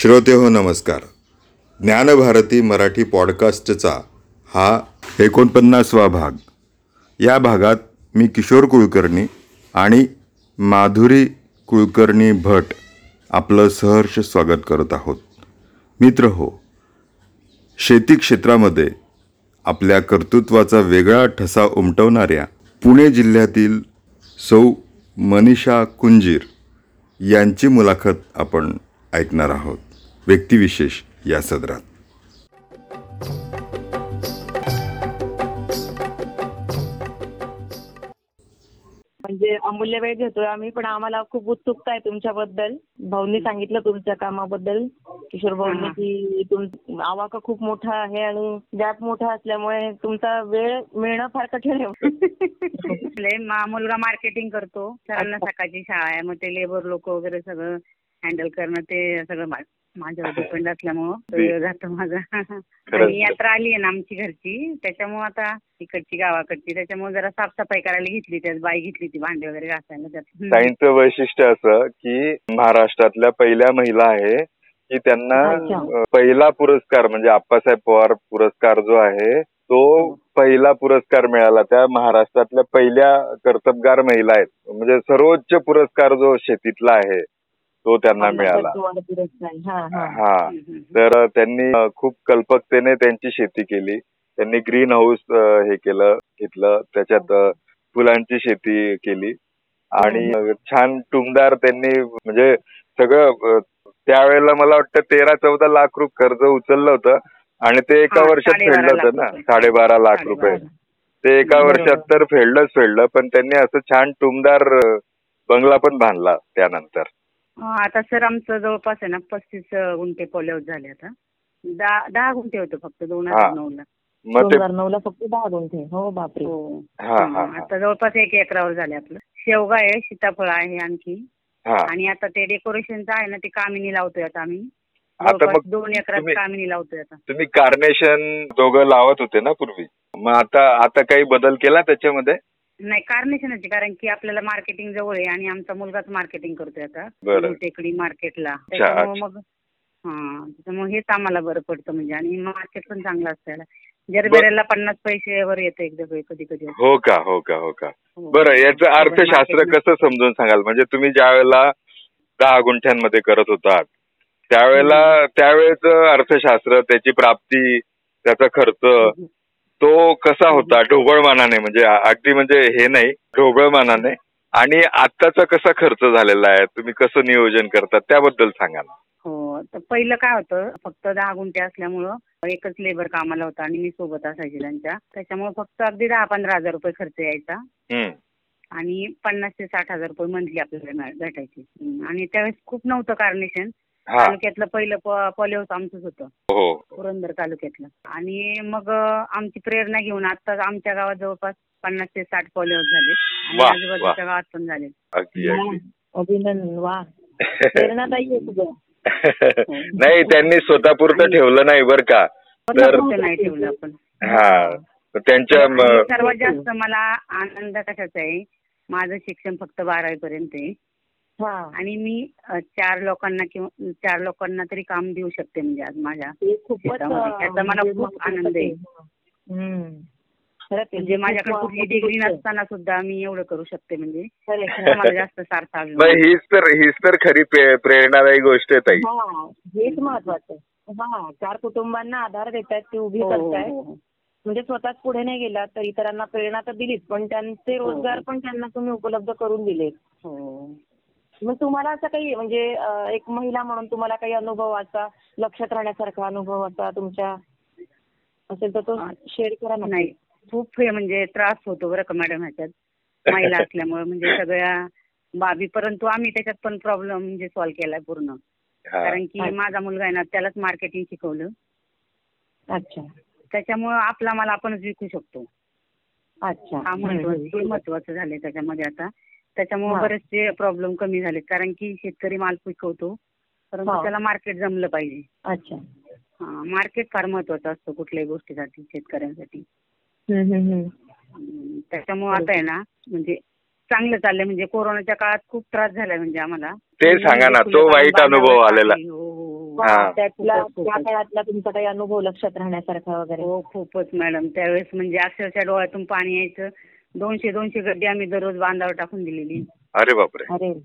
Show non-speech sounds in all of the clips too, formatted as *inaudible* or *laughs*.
श्रोते हो नमस्कार. ज्ञानभारती मराठी पॉडकास्टचा हा एकोणपन्नासवा भाग. या भागात मी किशोर कुलकर्णी आणि माधुरी कुलकर्णी भट आपलं सहर्ष स्वागत करत आहोत. मित्र हो शेती क्षेत्रामध्ये आपल्या कर्तृत्वाचा वेगळा ठसा उमटवणाऱ्या पुणे जिल्ह्यातील सौ मनीषा कुंजीर यांची मुलाखत आपण ऐकणार आहोत. व्यक्तिविशेष या सदरात. म्हणजे अमूल्य वेळ घेतोय आम्ही पण आम्हाला खूप उत्सुकता आहे तुमच्याबद्दल. भाऊंनी सांगितलं तुमच्या कामाबद्दल. किशोर भाऊंनी की तुम आवाका खूप मोठा आहे आणि गॅप मोठा असल्यामुळे तुमचा वेळ मिळणं फार कठीण आहे. *laughs* मुलगा मार्केटिंग करतो. सरांना सकाळची शाळा आहे मग ते लेबर लोक वगैरे सगळं हँडल करणं ते सगळं माझ्यावर डिपेंड असल्यामुळं वेळ जातो माझा. आणि यात्रा आली आहे ना आमची घरची त्याच्यामुळे आता इकडची गावाकडची त्याच्यामुळे जरा साफसफाई करायला घेतली त्यात बाई घेतली ती भांडे वगैरे घासायला त्यात. ताईंचं वैशिष्ट्य असं की महाराष्ट्रातल्या पहिल्या महिला आहे की त्यांना पहिला पुरस्कार म्हणजे आप्पासाहेब पवार पुरस्कार जो आहे तो पहिला पुरस्कार मिळाला. त्या महाराष्ट्रातल्या पहिल्या कर्तबगार महिला आहेत. म्हणजे सर्वोच्च पुरस्कार जो शेतीतला आहे तो त्यांना मिळाला. हा हा. हा. तर त्यांनी खूप कल्पकतेने त्यांची शेती केली. त्यांनी ग्रीन हाऊस हे केलं घेतलं. त्याच्यात फुलांची शेती केली. आणि छान टुमदार त्यांनी म्हणजे सगळं त्यावेळेला मला वाटतं तेरा चौदा लाख रुपये कर्ज उचललं होतं. आणि ते एका हा, वर्षात फेडलं होतं ना. साडेबारा लाख रुपये. ते एका बरोबर. वर्षात तर फेडलंच फेडलं. पण त्यांनी असं छान टुमदार बंगला पण बांधला त्यानंतर. हा, आता सर आमचं जवळपास आहे ना पस्तीस गुंठे पोलेओट झाले आता. दहा दहा गुंठे होते फक्त दोन हजार. नऊ ला मग दोन ते हजार नऊ ला फक्त दहा गुंठे. हो बापरे. हो. हा हा हा, हा. आता जवळपास एक एकरावर झाले आपलं. शेवगा आहे सीताफळ आहे आणखी. हा. आणि आता ते डेकोरेशनचं आहे ना ते कामिनी लावतोय आता आम्ही. आता जवळपास मग दोन एकरात तुम्ही- कामिनी लावतोय आता. तुम्ही कार्नेशन दोघं लावत होते ना पूर्वी? मग आता आता काही बदल केला त्याच्यामध्ये? नाही कार्नेशनच आहे, कारण की आपल्याला मार्केटिंग जवळ आहे आणि आमचा मुलगाच मार्केटिंग करतोय आता. बरं. टेकडी मार्केटला. त्याच्यामुळे मग हा त्याच्यामुळे हेच आम्हाला बरं पडतं म्हणजे. आणि मार्केट पण चांगलं असतं याला जरबेऱ्याला पन्नास पैसे वर येतं एकदा कधी कधी हो का हो का हो का. हो. बरं याचं अर्थशास्त्र कसं समजून सांगाल? म्हणजे तुम्ही ज्या वेळेला दहा गुंठ्यांमध्ये करत होतात त्यावेळेला त्यावेळेच अर्थशास्त्र त्याची प्राप्ती त्याचा खर्च तो कसा होता ढोबळमानाने म्हणजे अगदी म्हणजे हे नाही ढोबळमानाने. आणि आत्ताचा कसा खर्च झालेला आहे तुम्ही कसं नियोजन करतात त्याबद्दल सांगा ना. हो तर पहिलं काय होतं फक्त दहा गुंठे असल्यामुळं एकच लेबर कामाला होता आणि मी सोबत असायची त्यांच्या. त्याच्यामुळे फक्त अगदी दहा पंधरा हजार रुपये खर्च यायचा. हम्म. आणि पन्नास ते साठ हजार रुपये मंथली आपल्याला मिळ- भेटायचे. आणि त्यावेळेस खूप नव्हतं कार्नेशन तालुक्यातलं पहिलं पॉलिओस आमचंच होतं. हो. पुरंदर तालुक्यातलं. आणि मग आमची प्रेरणा घेऊन आता आमच्या गावात जवळपास पन्नास ते साठ पॉलिओस झाले आणि वा, आजूबाजूच्या गावात पण झाले अगदी अगदी. अभिनंदन वा. प्रेरणादायी आहे तुझं. *laughs* नाही त्यांनी स्वतःपुरतं ठेवलं नाही बरं का. तर स्वतःपुरतं नाही ठेवलं आपण. हा. तर त्यांच्या आणि म- सर्वात जास्त मला आनंद कशाचा आहे माझं शिक्षण फक्त बारावी पर्यंत आहे. आणि मी चार लोकांना किंवा चार लोकांना तरी काम देऊ शकते म्हणजे आज माझ्या शेतामध्ये. त्याचा मला म्हणजे खूप आनंद आहे. म्हणजे माझ्याकडे कुठली डिग्री. नसताना सुद्धा मी एवढं करू शकते म्हणजे. मला जास्त सार्थ. हीच तर हीच तर खरी प्रे- प्रेरणादायी गोष्ट आहे ताई हा हेच महत्वाचं आहे हा चार कुटुंबांना आधार देतात ते उभी हो, हो, करताय हो. म्हणजे स्वतःच पुढे नाही गेला तर इतरांना प्रेरणा तर दिलीच पण त्यांचे रोजगार पण त्यांना तुम्ही उपलब्ध करून दिले हो. मग तुम्हाला असं काही म्हणजे एक महिला म्हणून तुम्हाला काही अनुभव असा लक्षात राहण्यासारखा अनुभव असा तुमच्या असेल तर तो शेअर करा ना. नाही. खूप हे म्हणजे त्रास होतो बरं का मॅडम ह्याच्यात. महिला असल्यामुळे म्हणजे सगळ्या बाबी परंतु आम्ही त्याच्यात पण प्रॉब्लेम म्हणजे सॉल्व्ह केलाय पूर्ण. कारण की माझा मुलगा आहे ना त्यालाच मार्केटिंग शिकवलं. अच्छा. त्याच्यामुळं आपला माल आपणच विकू शकतो. अच्छा. महत्वाचं महत्वाचं झालंय त्याच्यामध्ये आता. त्याच्यामुळे. बरेचसे प्रॉब्लेम कमी झालेत. कारण की शेतकरी माल पिकवतो परंतु. त्याला मार्केट जमलं पाहिजे. अच्छा. मार्केट फार महत्वाचं असतं कुठल्याही गोष्टीसाठी शेतकऱ्यांसाठी. त्याच्यामुळे आता आहे ना म्हणजे चांगलं चाललंय. म्हणजे कोरोनाच्या काळात खूप त्रास झालाय म्हणजे आम्हाला. ते सांगा ना, तो वाईट अनुभव आलेला. हो, हो, हो. त्यातला. त्या काळातला तुमचा काही अनुभव लक्षात राहण्यासारखा वगैरे? हो खूपच मॅडम. त्यावेळेस म्हणजे अक्षरशः डोळ्यातून पाणी यायचं. दोनशे दोनशे गड्डी आम्ही दररोज बांधावर टाकून दिलेली. अरे बापरे. अरे.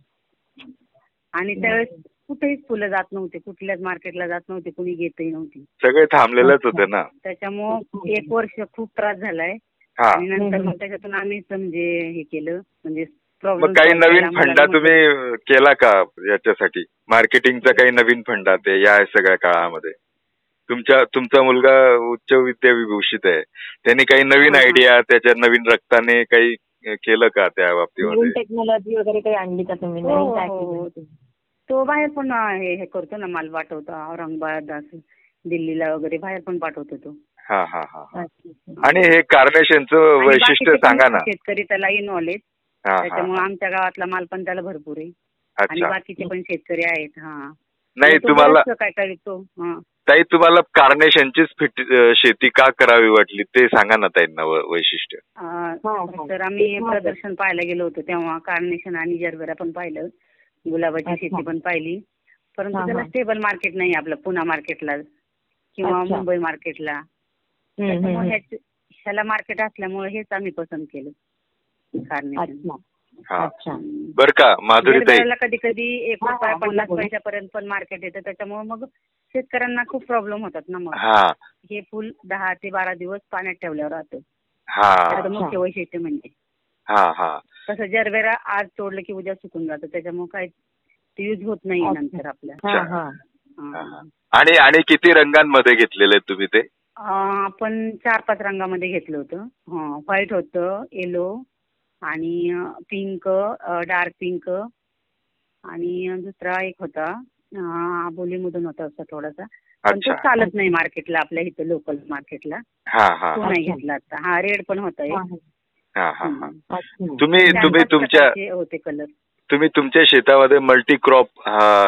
आणि त्यावेळेस कुठेही फुलं जात नव्हते कुठल्याच मार्केटला जात नव्हते कुणी घेतही नव्हती. सगळे थांबलेलेच होते ना. त्याच्यामुळं एक वर्ष खूप त्रास झालाय. हा. आणि नंतर मग त्याच्यातून आम्हीच म्हणजे हे केलं म्हणजे प्रॉब्लेम मग काही नवीन फंडा तुम्ही केला का याच्यासाठी? मार्केटिंगचा काही नवीन फंडा ते या सगळ्या काळामध्ये? तुमच्या तुमचा मुलगा उच्च विद्याविभूषित आहे. त्यांनी काही नवीन हा, हा. आयडिया त्याच्या नवीन रक्ताने काही केलं का त्या नवीन बाबतीमध्ये टेक्नॉलॉजी वगैरे काही आणली का तुम्ही? हो, नवीन हो, काय हो. केलं? तो बाहेर पण हे हे करतो ना माल पाठवतो औरंगाबाद असं दिल्लीला वगैरे बाहेर पण पाठवतो तो. हा हा हा हा. आणि हे कार्नेशनचं आणि वैशिष्ट्य बाकीचे पण सांगा ना. शेतकरी त्याला इन्व्हॉल्व आहेत हा हा त्याच्यामुळे आमच्या गावातला माल पण त्याला भरपूर आहे. आणि अच्छा. बाकीचे पण शेतकरी आहेत हा. नाही तो तुम्हाला काय काय विकतो हा. ताई तुम्हाला कार्नेशनचीच फिट शेती का करावी वाटली ते सांगा ना ताईंना व- वैशिष्ट्य. तर आम्ही. प्रदर्शन पाहायला गेलो होतो तेव्हा कार्नेशन आणि जरबेरा पण पाहिलं गुलाबाची. शेती पण पाहिली परंतु त्याला. स्टेबल मार्केट नाही आपलं पुणा मार्केटला किंवा. मुंबई मार्केटला ह्याला मार्केट असल्यामुळे हेच आम्ही पसंत केलं कार्नेशन हा बर का माधुरी कधी कधी एक रुपया पन्नास. पैशापर्यंत पण मार्केट येतं त्याच्यामुळे मग शेतकऱ्यांना खूप प्रॉब्लेम होतात ना मग. हा. हे फुल दहा ते बारा दिवस पाण्यात ठेवल्यावर राहतं. हा त्याचं मुख्य वैशिष्ट्य म्हणजे. हा हा. तसं जरबेरा आज तोडलं की उद्या सुकून जातं. त्याच्यामुळे काय ते यूज होत नाही. नंतर आपल्या. हा. हा. हा, हा. हा. आणि आणि किती रंगांमध्ये घेतलेले आहेत तुम्ही ते? अं, आपण चार पाच रंगामध्ये घेतलं होतं. व्हाईट होतं येलो आणि पिंक डार्क पिंक आणि दुसरा एक होता आबोलीमधून होता असा थोडासा पण तो अच्छा चालत नाही मार्केटला आपल्या इथं लोकल मार्केटला हा हा तो हा. नाही. घेतला आता हा रेड पण होता एक. हा, हा हा हा हम्म. अच्छा. तुम्ही चार तुम्ही पाच तुमच्या प्रकारचे होते कलर तुम्ही तुमच्या शेतामध्ये मल्टी क्रॉप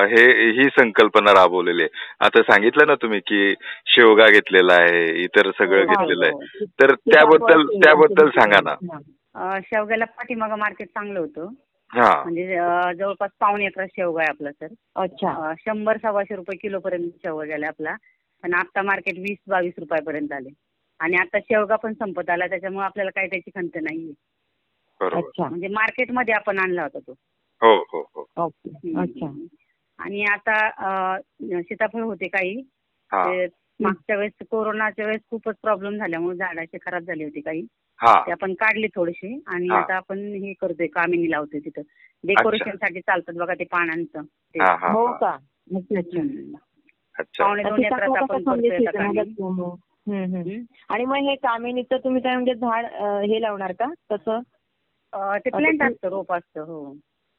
हे ही संकल्पना राबवलेली आहे आता सांगितलं ना तुम्ही की शेवगा घेतलेला आहे इतर सगळं हो, घेतलेलं आहे हो. तर त्याबद्दल त्याबद्दल सांगा ना हा. शेवग्याला पाठीमागं मार्केट चांगलं होतं हा. म्हणजे अं, जवळपास पावणे अकरा शेवगा आहे आपला सर. अच्छा. अं, शंभर सव्वाशे रुपये किलो पर्यंत शेवगा गेला आपला. पण आता मार्केट वीस बावीस रुपयापर्यंत आले. आणि आता शेवगा पण संपत आला त्याच्यामुळे आपल्याला काही त्याची खंत नाहीये. बरोबर. अच्छा. म्हणजे मार्केटमध्ये आपण आणला होता तो. हो हो हो. ओके. अच्छा. आणि आता अं, सीताफळ होते काही. हा. ते मागच्या वेळेस कोरोनाच्या वेळेस खूपच प्रॉब्लेम झाल्यामुळे झाडाचे खराब झाले होते काही. हा. ते आपण काढली थोडीशी आणि हा. आता आपण हे करतोय कामिनी लावतोय तिथं. डेकोरेशनसाठी चालतात बघा ते पानांचं. ते. हा हा. हो हा. का? अच्छा. अच्छा. हम्म. अच्छा. पावणे दोन एकरात आपण करतोय आता कामिनी. हम्म. आणि मग हे कामिनीचं तुम्ही काय म्हणजे झाड अं, हे लावणार का? तसं? अं, ते ते- असतं रोप असतं हो.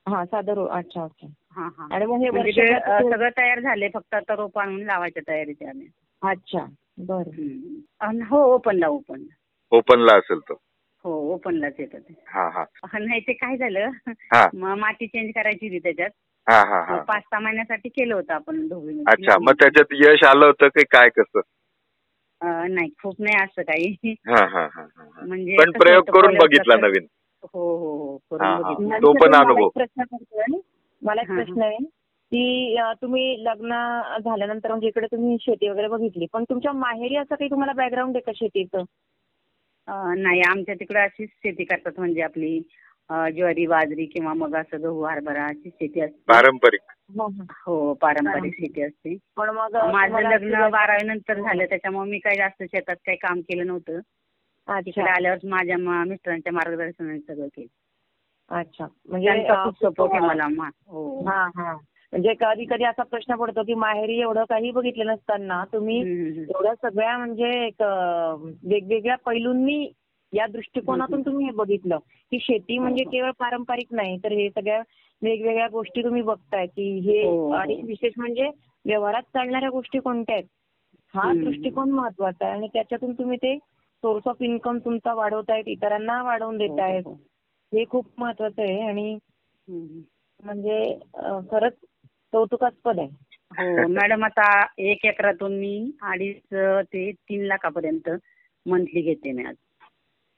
हा साधं रो अच्छा अच्छा. हा हा. आणि मग हे म्हणजे ते, वर्षभर अं, ते- सगळं तयार झाले फक्त आता रोप आणून लावायच्या तयारीत आहे आम्ही. अच्छा बरं. हो ओपनला ओपन ओपनला असेल तो. हो ओपनलाच येतं ते. हा हा. नाही ते काय झालं हा. माती चेंज करायची होती त्याच्यात. हा हा हा. पाच सहा महिन्यासाठी केलं होतं आपण ढोबळी अच्छा मग त्याच्यात यश आलं होतं की काय कसं? नाही खूप नाही असं काही. हा हा हा हा, हा. म्हणजे पण कसं प्रयोग करून पहिलं बघितला नवीन. हो हो हो हा, करून हा. बघितलं. तो पण मला अनुभव. एक प्रश्न पडतोय. मला एक हा. प्रश्न आहे. की तुम्ही लग्न झाल्यानंतर म्हणजे इकडे तुम्ही शेती वगैरे बघितली पण तुमच्या माहेरी असं काही तुम्हाला बॅकग्राऊंड आहे का शेतीचं? नाही आमच्या तिकडे अशीच शेती करतात म्हणजे आपली ज्वारी बाजरी किंवा मग असं गहू हरभरा अशी शेती असते. पारंपरिक. हो पारंपरिक पारंपरिक. शेती असते. पण मग माझं लग्न बारावी नंतर झालं त्याच्यामुळे मी काही जास्त शेतात काही काम केलं नव्हतं. तिकडे आल्यावर माझ्या मिस्टरांच्या मार्गदर्शनाने सगळं केलं. अच्छा. म्हणजे त्यांचा खूप सपोर्ट आहे मला मा- हो. हा हा. म्हणजे कधी कधी असा प्रश्न पडतो की माहेरी एवढं काही बघितलं नसताना तुम्ही. एवढ्या सगळ्या म्हणजे एक वेगवेगळ्या पैलूंनी या दृष्टिकोनातून तुम्ही हे बघितलं की शेती म्हणजे केवळ पारंपरिक नाही तर हे सगळ्या वेगवेगळ्या गोष्टी तुम्ही बघताय की हे हो. आणि विशेष म्हणजे व्यवहारात चालणाऱ्या गोष्टी कोणत्या आहेत हा. दृष्टिकोन महत्त्वाचा आहे आणि त्याच्यातून तुम्ही ते सोर्स ऑफ इन्कम तुमचा वाढवतायत इतरांना वाढवून देतायत हो, हो, हे खूप महत्वाचं आहे आणि हो. म्हणजे खरंच कौतुकास्पद आहे. हो मॅडम आता एक एकरातून मी अडीच ते तीन लाखापर्यंत मंथली घेते मी आज.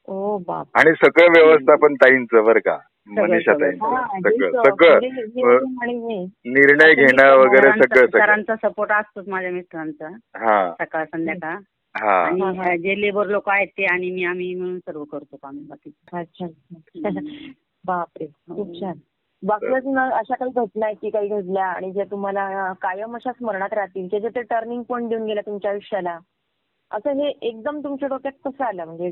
ओ बाप. आणि सगळं व्यवस्थापन ताईंचं बरं का? सगळं सगळं. म्हणजे. निर्णय घेणं वगैरे सगळं सगळं. सरांचा सपोर्ट असतोच माझ्या मिस्टरांचा हा. सकाळ संध्याकाळ. हा. आणि. जे लेबर लोक आहेत ते आणि मी आम्ही मिळून सर्व करतो काम बाकी. अच्छा अच्छा. *laughs* बापरे खूप हो. छान. बाकी अजून अशा काही घटना आहेत की काही घडल्या आणि ज्या तुम्हाला कायम अशा स्मरणात राहतील की जे ते टर्निंग पॉईंट देऊन गेल्या तुमच्या आयुष्याला असं हे एकदम तुमच्या डोक्यात कसं आलं? म्हणजे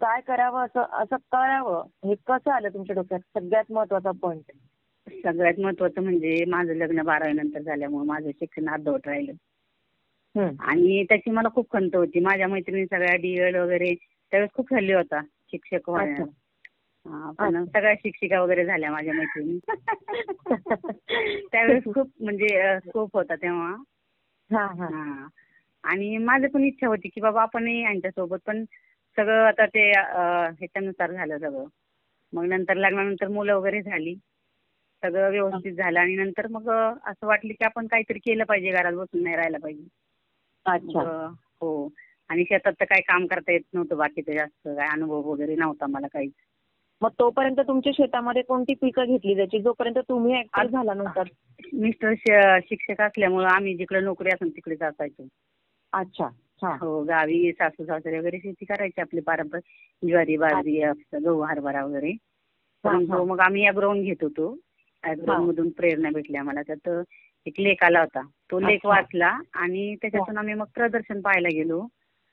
काय करावं असं असं करावं? हे कसं आलं तुमच्या डोक्यात? सगळ्यात महत्त्वाचा पॉईंट सगळ्यात महत्वाचं म्हणजे माझं लग्न बारावी नंतर झाल्यामुळे माझं शिक्षण अर्धवट राहिलं. आणि त्याची मला खूप खंत होती. माझ्या मैत्रिणी सगळ्या डीएड वगैरे त्यावेळेस खूप हल्ली होता. शिक्षक पण सगळ्या शिक्षिका वगैरे झाल्या माझ्या मैत्रिणी. *laughs* त्यावेळेस खूप म्हणजे स्कोप होता तेव्हा. हा हा. हा. आणि माझं पण इच्छा होती की बाबा आपण यांच्यासोबत पण सगळं आता ते ह्याच्यानुसार झालं सगळं. मग नंतर लग्नानंतर मुलं वगैरे झाली. सगळं व्यवस्थित झालं आणि नंतर मग असं वाटलं की आपण काहीतरी केलं पाहिजे घरात बसून नाही राहायला पाहिजे. अच्छा. हो. आणि शेतात तर काही काम करता येत नव्हतं बाकीचं जास्त काय अनुभव वगैरे नव्हता मला काहीच. मग तोपर्यंत तुमच्या शेतामध्ये कोणती पिकं घेतली जायची? जोपर्यंत तुम्ही ऍक्टिव्ह झाला नव्हता. मिस्टर श- शिक्षक असल्यामुळं आम्ही जिकडे नोकरी असेल तिकडे असायचो अच्छा हा. हो गावी सासू सासरे वगैरे शेती करायची आपली पारंपरिक. ज्वारी बाजरी गहू हरभरा वगैरे. हा. मग आम्ही अग्रोन घेत होतो. अग्रोन मधून प्रेरणा भेटली आम्हाला. त्यात एक लेख आला होता. तो लेख अच्छा. वाचला आणि त्याच्यातून आम्ही मग प्रदर्शन पाहायला गेलो.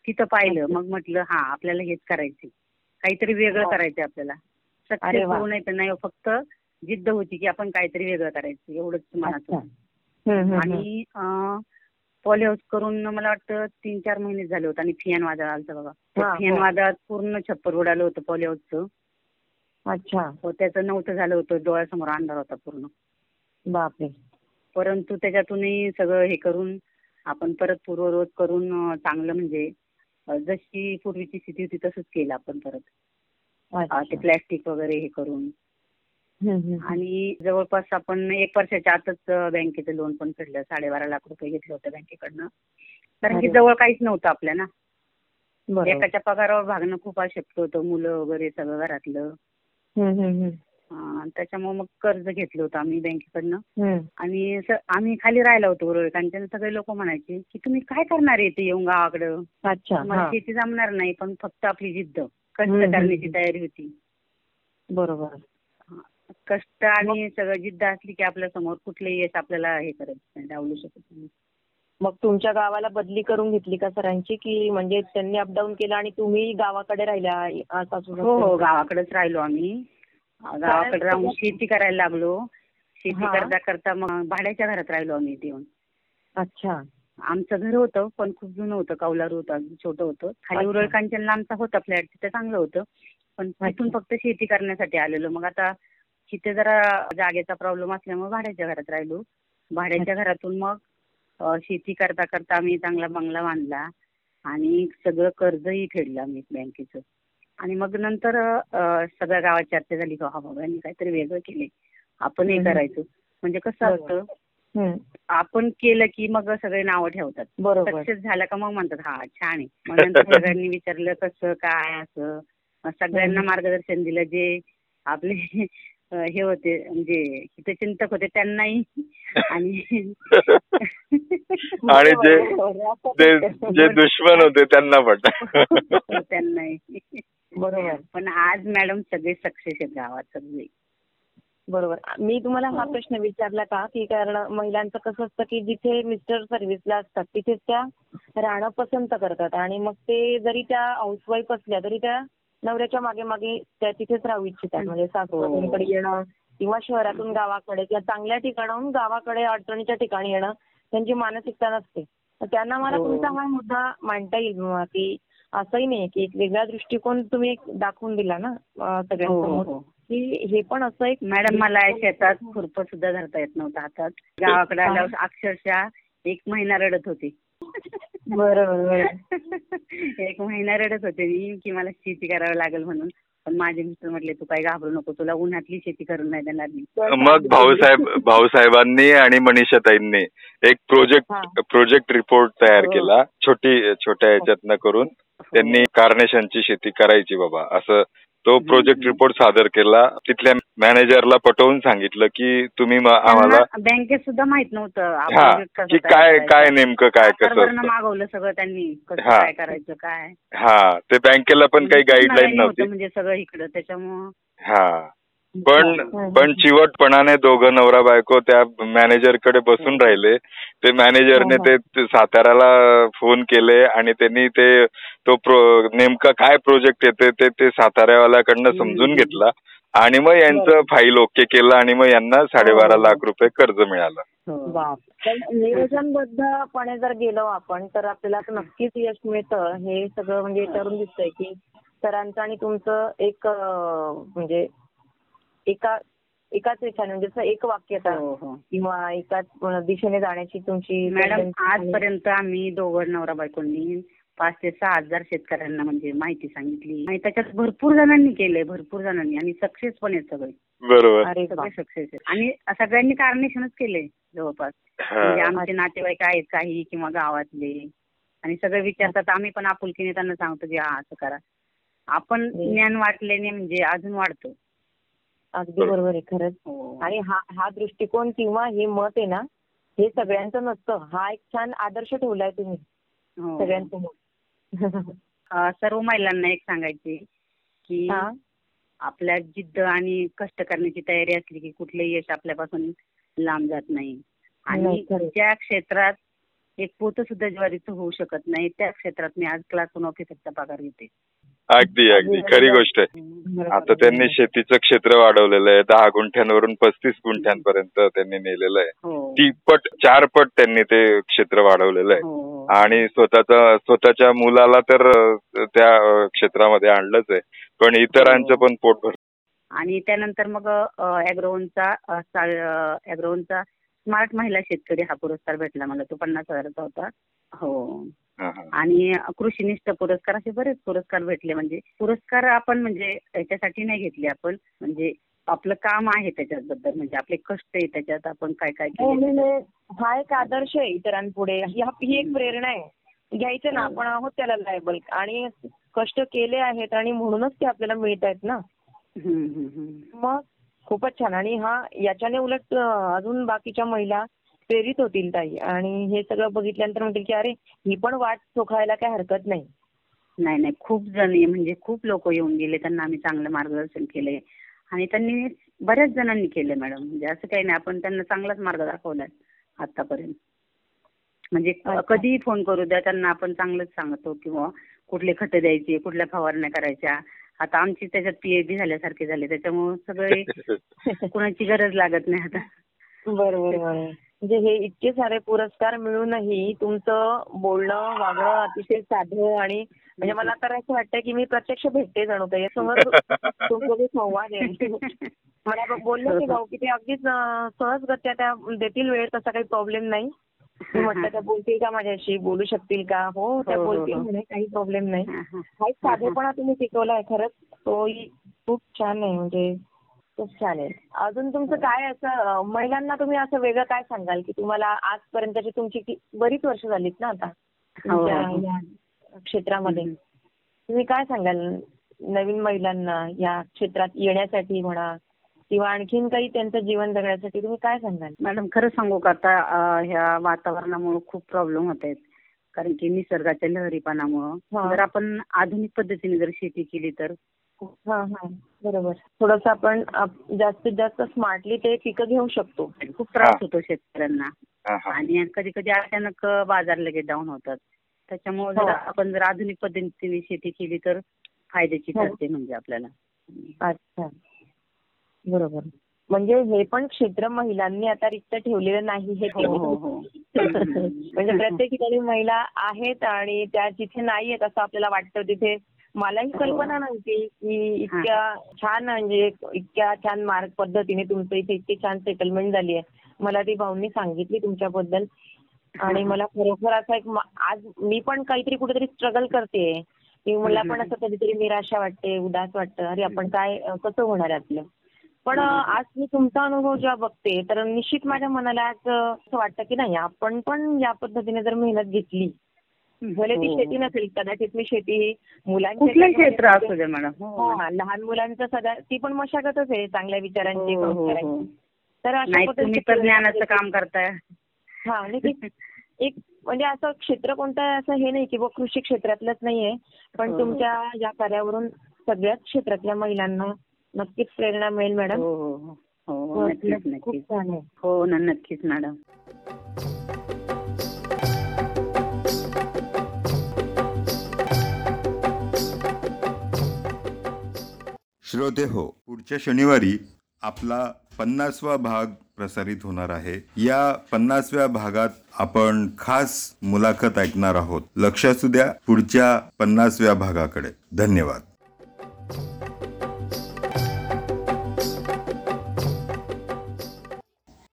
तिथं पाहिलं. मग म्हटलं हा आपल्याला हेच करायचे काहीतरी वेगळं वा. करायचं आपल्याला. अरे वा. नाही तर नाही फक्त जिद्द होती की आपण काहीतरी वेगळं करायचं एवढंच मनात अच्छा. होतं. हम्म, हम्म, हम्म. आणि पॉली हाऊस करून मला वाटतं तीन चार महिने झाले होते आणि फियान वादळ आलतं बघा त्या फियान हो. वादळात पूर्ण छप्पर उडालं होतं पॉली हाऊसचं अच्छा हो त्याचं नव्हतं झालं होतं डोळ्यासमोर अंधार होता पूर्ण बापरे परंतु त्याच्यातूनही सगळं हे करून आपण परत पूर्वरोध करून अं, चांगलं म्हणजे अं, जशी पूर्वीची स्थिती होती तसंच केलं आपण परत. ते प्लॅस्टिक वगैरे हे करून. आणि जवळपास आपण एक वर्षाच्या आतच बँकेचं लोन पण फेडलं. साडेबारा लाख रुपये घेतलं होतं बँकेकडनं. कारण की. जवळ काहीच नव्हतं आपल्या ना. बरोबर. एकाच्या पगारावर भागणं खूप अशक्य होतं. मुलं वगैरे सगळं घरातलं. त्याच्यामुळे मग कर्ज घेतलं होतं आम्ही बँकेकडनं. आणि आम्ही खाली राहिलो होतो उरळकांच्या सगळे लोक म्हणायचे की तुम्ही काय करणार आहे ते येऊन गावाकडं? शेती जमणार नाही पण फक्त आपली जिद्द. कष्ट. करण्याची तयारी होती. बरोबर. कष्ट आणि सगळं जिद्द असली की आपल्यासमोर कुठलेही यश आपल्याला हे करत नाही डावलू शकत नाही. मग तुमच्या गावाला बदली करून घेतली का सरांची? की म्हणजे त्यांनी अपडाऊन केलं आणि तुम्ही गावाकडे राहिल्या हो हो? गावाकडेच राहिलो आम्ही. गावाकडे राहून शेती करायला लागलो. शेती. करता करता मग भाड्याच्या घरात राहिलो आम्ही येऊन. अच्छा. आमचं घर होतं पण खूप जुनं होतं कौलारू होतं अगदी छोटं होतं. खाली अच्छा. उरळ कांचनला आमचा होता फ्लॅट तिथे चांगलं होतं. पण तिथून फक्त शेती करण्यासाठी आलेलो. मग आता तिथे जरा जागेचा प्रॉब्लेम असल्यामुळे भाड्याच्या घरात राहिलो. भाड्याच्या घरातून मग अं, शेती करता करता आम्ही चांगला बंगला बांधला आणि सगळं कर्जही फेडलं आम्ही बँकेचं. आणि मग नंतर अं, सगळ्या गावात चर्चा झाली. की हा बाबा यांनी काहीतरी वेगळं केले आपण हे हम्म. करायचं. म्हणजे कसं बरोबर. असतं. आपण केलं की मग सगळे नावं ठेवतात. बरोबर. सक्सेस झाला का मग म्हणतात हा छान आहे. मग नंतर *laughs* सगळ्यांनी विचारलं कसं काय असं? सगळ्यांना मार्गदर्शन दिलं जे आपले *laughs* हे होते म्हणजे हितचिंतक होते त्यांनाही. *laughs* आणि आणि. जे जे दुश्मन होते त्यांना पण. त्यांनाही. बरोबर. पण आज मॅडम सगळे सक्सेस आहेत गावात सगळे. बरोबर. मी तुम्हाला हा प्रश्न विचारला का? की कारण महिलांचं कसं असतं की जिथे मिस्टर सर्व्हिसला असतात तिथेच त्या राहणं पसंत करतात. आणि मग ते जरी त्या हाऊसवाईफ असल्या तरी त्या नवऱ्याच्या मागे मागे त्या तिथेच राहू इच्छितात. म्हणजे सासूकडे येणं किंवा शहरातून गावाकडे किंवा चांगल्या ठिकाणाहून गावाकडे अडचणीच्या ठिकाणी येणं त्यांची मानसिकता नसते. तर त्यांना मला हो. तुमचा हा मुद्दा मांडता येईल की असंही नाही की एक वेगळा दृष्टिकोन तुम्ही एक दाखवून दिला ना अं, हो हो सगळ्यांसमोर हो. की हे पण असं एक मॅडम मला शेतात खुरपं सुद्धा धरता येत नव्हतं हातात गावाकडे आल्यावर अक्षरशः एक महिना रडत होते. बरोबर. *laughs* एक महिना रडत होते. मी की मला शेती करावी लागेल म्हणून. पण माझे मिस्टर म्हटले तू काय घाबरू नको तुला उन्हातली शेती करून नाही देणार मी मग भाऊसाहेब भाऊसाहेबांनी आणि मनीषाताईंनी एक प्रोजेक्ट हा. प्रोजेक्ट रिपोर्ट तयार हो. केला छोटी छोट्या ह्याच्यातनं करून त्यांनी कार्नेशनची शेती करायची बाबा असं तो प्रोजेक्ट रिपोर्ट सादर केला. तिथल्या मॅनेजरला पटवून सांगितलं की तुम्ही म- आम्हाला त्यांना बँकेत सुद्धा माहीत नव्हतं. हा कसं की काय करायचं. काय नेमकं काय कसं असतं? मागवलं सगळं त्यांनी कसं हा. काय करायचं काय? हा ते बँकेला पण काही गाईडलाईन नव्हती होतं म्हणजे सगळं इकडं त्याच्यामुळं. हा. पण. पण चिवटपणाने दोघं नवरा बायको त्या मॅनेजरकडे बसून राहिले. ते मॅनेजरने हो, हो. ते ते साताऱ्याला फोन केले आणि त्यांनी ते तो प्रो नेमका काय प्रोजेक्ट येते ते ते साताऱ्यावाल्याकडनं. समजून घेतला आणि मग यांचं फाईल ओके केलं आणि मग यांना साडेबारा हो. लाख रुपये कर्ज मिळालं हो. नियोजनबद्धपणे जर गेलो आपण तर आपल्याला नक्कीच यश मिळतं हे सगळं म्हणजे याच्यावरून दिसतंय की सरांचं आणि तुमचं एक म्हणजे एका एकाच याच्याने म्हणजे एक वाक्यता हो किंवा एकाच दिशेने जाण्याची तुमची मॅडम आजपर्यंत आम्ही दोघं नवरा बायकोंनी पाच ते सहा हजार शेतकऱ्यांना म्हणजे माहिती सांगितली. आणि त्याच्यात भरपूर जणांनी केलंय भरपूर जणांनी. आणि सक्सेस पण आहेत सगळे. बरोबर. अरे सगळे बाप. सक्सेस आहेत. आणि सगळ्यांनी कार्नेशनच केले जवळपास. म्हणजे हा. आमचे नातेवाईक आहेत काही किंवा गावातले. आणि सगळे विचारतात आम्ही पण आपुलकीने त्यांना सांगतो की हा असं करा. आपण हम्म. ज्ञान वाटल्याने म्हणजे अजून वाढतो. अगदी बरोबर आहे खरंच. हो. आणि हा हा दृष्टिकोन किंवा हे मत आहे ना हे सगळ्यांचं नसतं. हा एक छान आदर्श ठेवलाय तुम्ही. हो. सगळ्यांसमोर. *laughs* सर्व महिलांना एक सांगायचे की हा. आपल्या जिद्द आणि कष्ट करण्याची तयारी असली की कुठलंही यश आपल्यापासून लांब जात नाही. आणि. ज्या क्षेत्रात एक पोत सुद्धा ज्वारीचं होऊ शकत नाही त्या क्षेत्रात मी आज क्लास वन ऑफिसरचा पगार घेते. अगदी अगदी खरी गोष्ट आहे. आता त्यांनी शेतीचं क्षेत्र वाढवलेलं आहे. दहा गुंठ्यांवरून पस्तीस गुंठ्यांपर्यंत त्यांनी नेलेलं आहे. हो. तिप्पट चार पट त्यांनी ते क्षेत्र वाढवलेलं आहे. हो. आणि स्वतःचा स्वतःच्या मुलाला तर त्या क्षेत्रामध्ये आणलंच आहे. पण इतरांचं पण पोट भर आणि त्यानंतर मग अॅग्रोवनचा अॅग्रोवनचा स्मार्ट महिला शेतकरी हा पुरस्कार भेटला मला. तो पन्नास हजाराचा होता. हो. हा, हा. आणि कृषीनिष्ठ पुरस्कार असे बरेच पुरस्कार भेटले. म्हणजे पुरस्कार आपण म्हणजे त्याच्यासाठी नाही घेतले आपण. म्हणजे आपलं काम आहे त्याच्याबद्दल म्हणजे आपले कष्ट आहे त्याच्यात आपण काय काय हो, केले म्हणजे हा एक आदर्श आहे इतरांपुढे. ही ही एक प्रेरणा आहे. घ्यायचं ना आपण आहोत त्याला लायबल आणि कष्ट केले आहेत आणि म्हणूनच ते आपल्याला मिळत आहेत ना. हम्म, हम्म, हम्म. मग खूपच छान. आणि हा याच्याने उलट अजून बाकीच्या महिला प्रेरित होतील ताई. आणि हे सगळं बघितल्यानंतर म्हणतील की अरे ही पण वाट चोखायला काय हरकत नाही. नाही नाही. खूप जण आहे, म्हणजे खूप लोक येऊन गेले. त्यांना आम्ही चांगलं मार्गदर्शन केले आणि त्यांनी बऱ्याच जणांनी केले मॅडम. म्हणजे असं काही नाही. आपण त्यांना चांगलाच मार्ग दाखवलाय आतापर्यंत. म्हणजे. कधीही फोन करू द्या. त्यांना आपण चांगलंच सांगतो किंवा कुठले खतं द्यायचे कुठल्या फवारण्या करायच्या. आता आमची त्याच्यात पीएचडी झाल्यासारखे झाले. त्याच्यामुळे सगळे *laughs* कुणाची गरज लागत नाही आता. बरोबर. म्हणजे हे इतके सारे पुरस्कार मिळूनही तुमचं बोलणं वागणं अतिशय साधं आणि म्हणजे मला तर असं वाटतं की मी प्रत्यक्ष भेटते जणू काही समोर तुमचा जो संवाद आहे. मला बोलले की भाऊ की ते अगदीच सहजगत्या त्या देतील वेळ तसा काही प्रॉब्लेम नाही. मी म्हटलं त्या बोलतील का माझ्याशी? बोलू शकतील का? हो त्या हो, हो, बोलतील हो. म्हणे काही प्रॉब्लेम नाही. हा, एक साधेपणा तुम्ही शिकवलाय खरंच. तोही खूप छान आहे. म्हणजे खूप छान आहे अजून तुमचं काय असं महिलांना तुम्ही असं वेगळं काय सांगाल की तुम्हाला आजपर्यंतची तुमची की- बरीच वर्ष झालीत ना आता हो, तुमच्या हो. या क्षेत्रामध्ये. तुम्ही काय सांगाल नवीन महिलांना या क्षेत्रात येण्यासाठी म्हणा किंवा आणखीन काही त्यांचं जीवन जगण्यासाठी तुम्ही काय सांगाल मॅडम खरं सांगू का आता अं, ह्या वातावरणामुळे खूप प्रॉब्लेम होत आहेत कारण की निसर्गाच्या लहरीपणामुळं हा. जर आपण आधुनिक पद्धतीने जर शेती केली तर हा हा बरोबर थोडंसं आपण आप- जास्तीत जास्त स्मार्टली ते पिकं घेऊ शकतो खूप त्रास. होतो शेतकऱ्यांना. आणि कधी कधी अचानक बाजार लगेच डाऊन होतात त्याच्यामुळे जर हो. आपण जर आधुनिक पद्धतीने शेती केली तर फायद्याची हो. ठरते म्हणजे आपल्याला अच्छा बरोबर म्हणजे हे पण क्षेत्र महिलांनी आता रिक्त ठेवलेलं नाही हो, हो. *laughs* म्हणजे प्रत्येक ठिकाणी महिला आहेत आणि त्या जिथे नाही आहेत असं आपल्याला वाटतं तिथे मलाही कल्पना नव्हती की इतक्या छान म्हणजे इतक्या छान मार्ग पद्धतीने तुमचं इथे इतकी छान सेटलमेंट झाली आहे. मला ती भाऊंनी सांगितली तुमच्याबद्दल. आणि मला खरोखर असा एक आज मी पण काहीतरी कुठेतरी स्ट्रगल करते. की मला पण असं कधीतरी निराशा वाटते उदास वाटतं. अरे आपण काय कसं होणार आहे आपलं? पण आज मी तुमचा अनुभव जेव्हा बघते तर निश्चित माझ्या मनाला आज असं वाटतं की नाही आपण पण या पद्धतीने जर मेहनत घेतली भले ती हो. शेती नसेल कदाचित मी शेती ही ह्याच्यामध्ये क्षेत्र. असू दे मॅडम. हो. लहान मुलांचं सगळं ती पण मशागतच आहे चांगल्या विचारांची हो, हो, हो. तर अशा नाही पद्धतीचे तुम्ही तर ज्ञानाचं काम करताय. हा आणि ते एक म्हणजे असं क्षेत्र कोणतं आहे असं हे नाही की बुवा कृषी क्षेत्रातलंच नाहीये पण हो. तुमच्या या कार्यावरून सगळ्याच क्षेत्रातल्या महिलांना नक्कीच प्रेरणा मिळेल मॅडम. हो हो. हो हो नक्कीच खूप नक्कीच. छान आहे. हो ना नक्कीच मॅडम. श्रोते हो पुढच्या शनिवारी आपला पन्नासवा भाग प्रसारित होणार आहे. या पन्नासव्या भागात आपण खास मुलाखत ऐकणार आहोत. लक्ष असू द्या पुढच्या पन्नासव्या भागाकडे. धन्यवाद.